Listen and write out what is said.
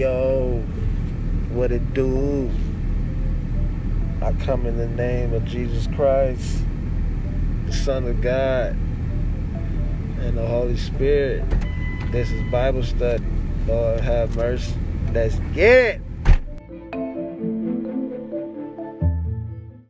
Yo, what it do? I come in the name of Jesus Christ, the Son of God, and the Holy Spirit. This is Bible study. Lord have mercy. Let's get it.